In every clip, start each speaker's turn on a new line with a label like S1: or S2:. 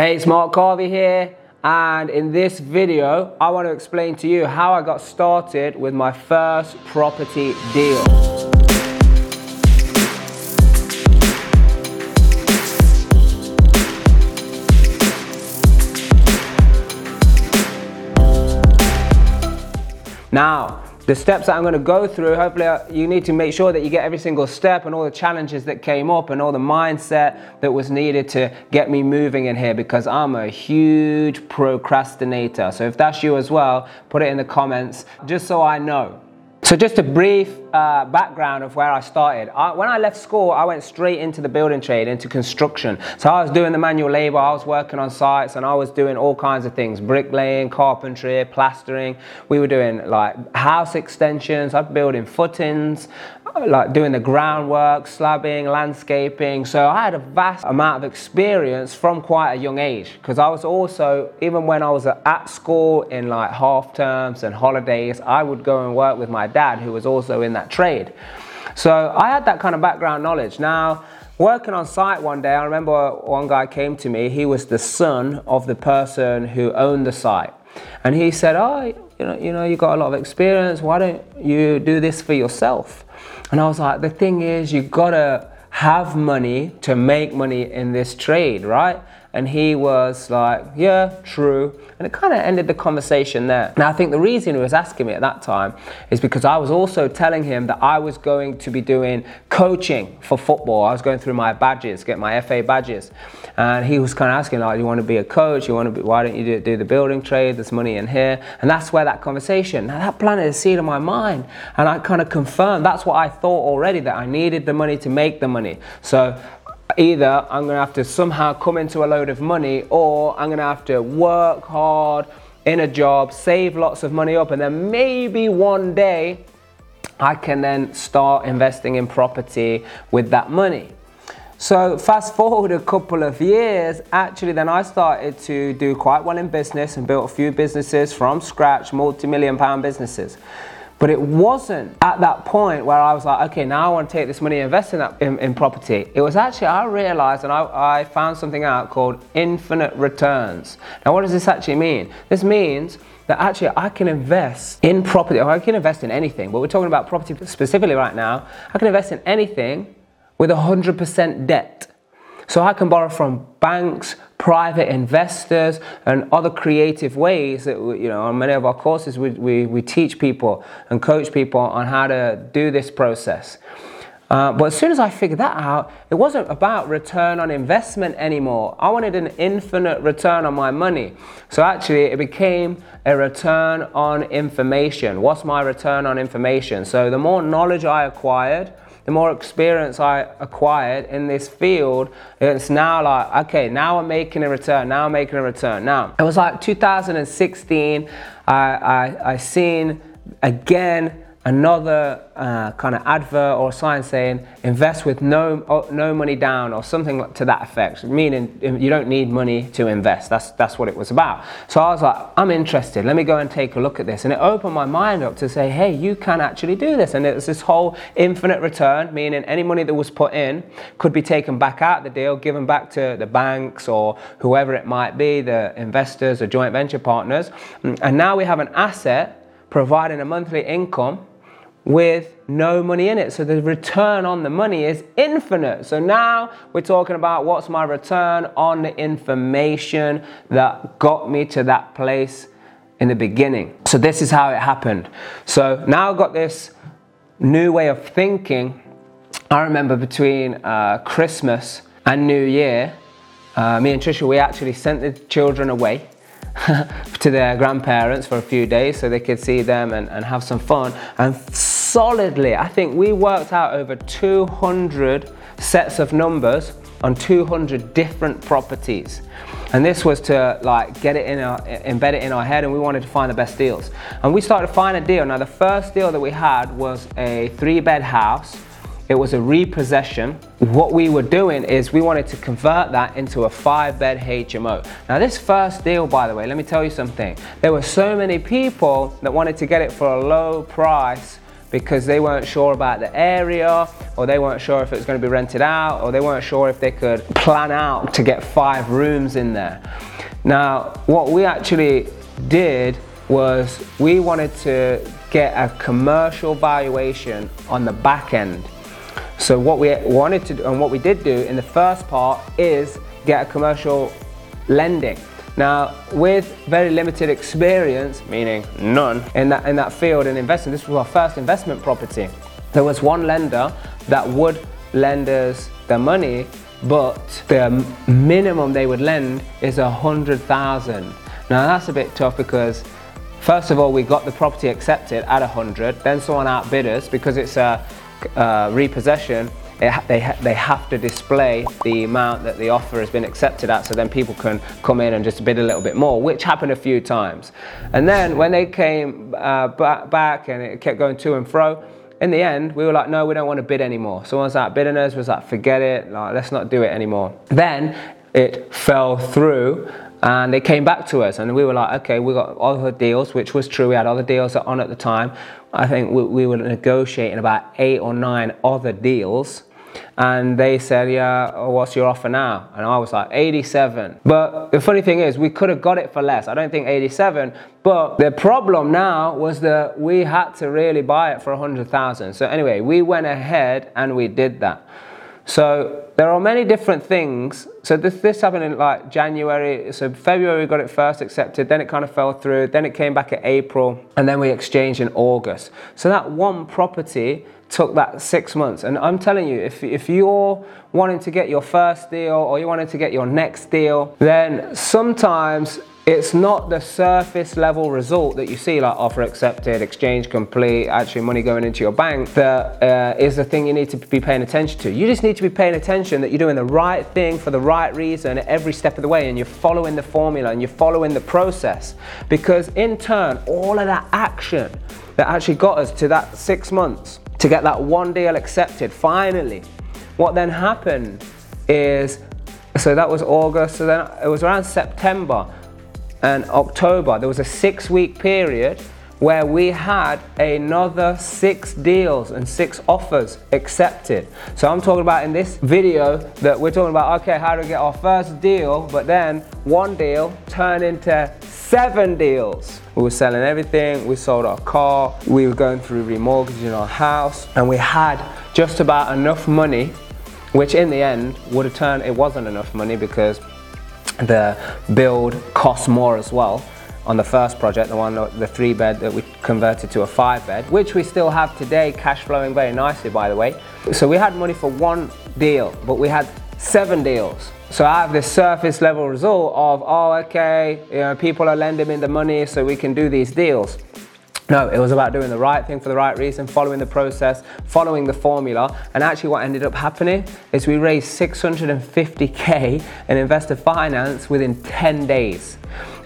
S1: Hey, it's Mark Carvey here, and in this video, I want to explain to you how I got started with my first property deal. Now, the steps that I'm going to go through, hopefully, uh, you need to make sure that you get every single step and all the challenges that came up and all the mindset that was needed to get me moving in here because I'm a huge procrastinator. So, if that's you as well, put it in the comments just so I know. So, just a brief uh, background of where I started. I, when I left school, I went straight into the building trade, into construction. So, I was doing the manual labor, I was working on sites, and I was doing all kinds of things bricklaying, carpentry, plastering. We were doing like house extensions, I was building footings, like doing the groundwork, slabbing, landscaping. So I had a vast amount of experience from quite a young age because I was also, even when I was at school in like half terms and holidays, I would go and work with my dad who was also in that trade. So I had that kind of background knowledge. Now, working on site one day, I remember one guy came to me. He was the son of the person who owned the site. And he said, Oh, you know, you know, you got a lot of experience. Why don't you do this for yourself? And I was like, the thing is, you gotta have money to make money in this trade, right? And he was like, Yeah, true. And it kind of ended the conversation there. Now, I think the reason he was asking me at that time is because I was also telling him that I was going to be doing coaching for football. I was going through my badges, get my FA badges. And he was kind of asking, like, you want to be a coach? You want to be, why don't you do, do the building trade? There's money in here. And that's where that conversation, now that planted a seed in my mind. And I kind of confirmed that's what I thought already, that I needed the money to make the money. So either I'm going to have to somehow come into a load of money or I'm going to have to work hard in a job, save lots of money up, and then maybe one day I can then start investing in property with that money. So fast forward a couple of years, actually then I started to do quite well in business and built a few businesses from scratch, multi-million pound businesses. But it wasn't at that point where I was like, okay, now I want to take this money and invest in that in, in property. It was actually I realized and I, I found something out called infinite returns. Now, what does this actually mean? This means that actually I can invest in property, or I can invest in anything, but we're talking about property specifically right now. I can invest in anything with 100% debt. So I can borrow from banks, private investors, and other creative ways that, you know, on many of our courses, we, we, we teach people and coach people on how to do this process. Uh, but as soon as I figured that out, it wasn't about return on investment anymore. I wanted an infinite return on my money. So actually, it became a return on information. What's my return on information? So the more knowledge I acquired, the more experience I acquired in this field, it's now like, okay, now I'm making a return, now I'm making a return. Now, it was like 2016, I, I, I seen again another uh, kind of advert or sign saying invest with no no money down or something to that effect. Meaning you don't need money to invest. That's that's what it was about. So i was like i'm interested. Let me go and take a look at this. And it opened my mind up to say hey you can actually do this. And it's this whole infinite return meaning any money that was put in could be taken back out the deal given back to the banks or whoever it might be the investors or joint venture partners. And now we have an asset providing a monthly income with no money in it. So the return on the money is infinite. So now we're talking about what's my return on the information that got me to that place in the beginning. So this is how it happened. So now I've got this new way of thinking. I remember between uh, Christmas and New Year, uh, me and Trisha, we actually sent the children away. to their grandparents for a few days so they could see them and, and have some fun. And solidly, I think we worked out over 200 sets of numbers on 200 different properties. And this was to like get it in our, embed it in our head and we wanted to find the best deals. And we started to find a deal. Now the first deal that we had was a three bed house it was a repossession. What we were doing is we wanted to convert that into a five bed HMO. Now, this first deal, by the way, let me tell you something. There were so many people that wanted to get it for a low price because they weren't sure about the area or they weren't sure if it was going to be rented out or they weren't sure if they could plan out to get five rooms in there. Now, what we actually did was we wanted to get a commercial valuation on the back end. So what we wanted to do and what we did do in the first part is get a commercial lending. Now, with very limited experience, meaning none, in that, in that field in investing, this was our first investment property. There was one lender that would lend us the money, but the minimum they would lend is a hundred thousand. Now that's a bit tough because first of all, we got the property accepted at a hundred, then someone outbid us because it's a uh, repossession they, ha they have to display the amount that the offer has been accepted at so then people can come in and just bid a little bit more, which happened a few times. And then when they came uh, back and it kept going to and fro, in the end, we were like, no, we don't want to bid anymore. Someone's like, bidding us was like, forget it, like, let's not do it anymore. Then it fell through and they came back to us and we were like okay we got other deals which was true we had other deals on at the time i think we, we were negotiating about eight or nine other deals and they said, Yeah, what's your offer now? And I was like, 87. But the funny thing is, we could have got it for less. I don't think 87. But the problem now was that we had to really buy it for 100,000. So anyway, we went ahead and we did that. So there are many different things. So this, this happened in like January. So February we got it first accepted, then it kind of fell through, then it came back in April, and then we exchanged in August. So that one property took that six months. And I'm telling you, if, if you're wanting to get your first deal or you wanted to get your next deal, then sometimes it's not the surface level result that you see like offer accepted exchange complete actually money going into your bank that uh, is the thing you need to be paying attention to you just need to be paying attention that you're doing the right thing for the right reason every step of the way and you're following the formula and you're following the process because in turn all of that action that actually got us to that six months to get that one deal accepted finally. What then happened is, so that was August, so then it was around September and October, there was a six week period where we had another six deals and six offers accepted. So I'm talking about in this video that we're talking about, okay, how to get our first deal, but then one deal turned into seven deals. We were selling everything, we sold our car, we were going through remortgaging our house, and we had just about enough money, which in the end would have turned, it wasn't enough money because the build cost more as well on the first project, the one, the three bed that we converted to a five bed, which we still have today, cash flowing very nicely, by the way. So we had money for one deal, but we had seven deals. So I have this surface level result of, oh, okay, you know, people are lending me the money so we can do these deals. No, it was about doing the right thing for the right reason, following the process, following the formula. And actually, what ended up happening is we raised 650k in investor finance within 10 days.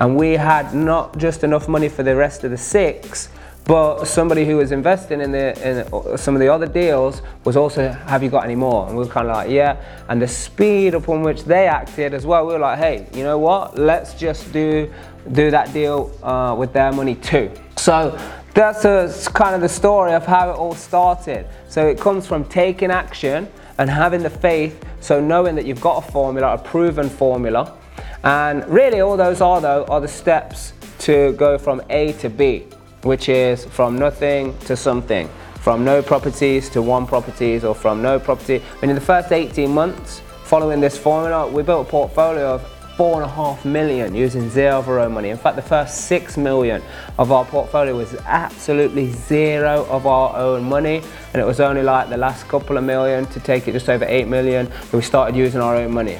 S1: And we had not just enough money for the rest of the six, but somebody who was investing in the in some of the other deals was also, have you got any more? And we were kind of like, yeah. And the speed upon which they acted as well, we were like, hey, you know what? Let's just do do that deal uh, with their money too. So that's a, kind of the story of how it all started. So it comes from taking action and having the faith. So knowing that you've got a formula, a proven formula, and really all those are though are the steps to go from A to B which is from nothing to something, from no properties to one properties or from no property. And in the first 18 months, following this formula, we built a portfolio of four and a half million using zero of our own money. In fact, the first six million of our portfolio was absolutely zero of our own money. And it was only like the last couple of million to take it just over eight million that we started using our own money.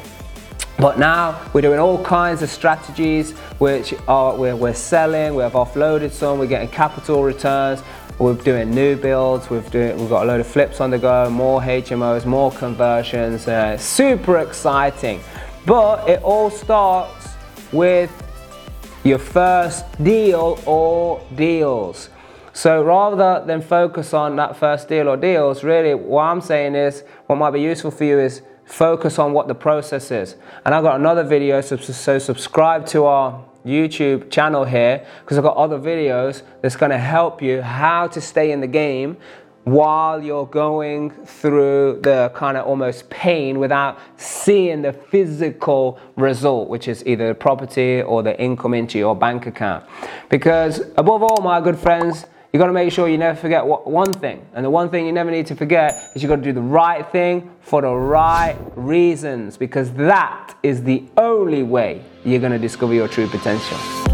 S1: But now we're doing all kinds of strategies which are we're, we're selling, we have offloaded some, we're getting capital returns, we're doing new builds, we've, doing, we've got a load of flips on the go, more HMOs, more conversions, uh, super exciting. But it all starts with your first deal or deals. So rather than focus on that first deal or deals, really what I'm saying is what might be useful for you is focus on what the process is. And I've got another video, so, subscribe to our YouTube channel here because I've got other videos that's going to help you how to stay in the game while you're going through the kind of almost pain without seeing the physical result, which is either the property or the income into your bank account. Because above all, my good friends, you got to make sure you never forget one thing. And the one thing you never need to forget is you got to do the right thing for the right reasons because that is the only way you're going to discover your true potential.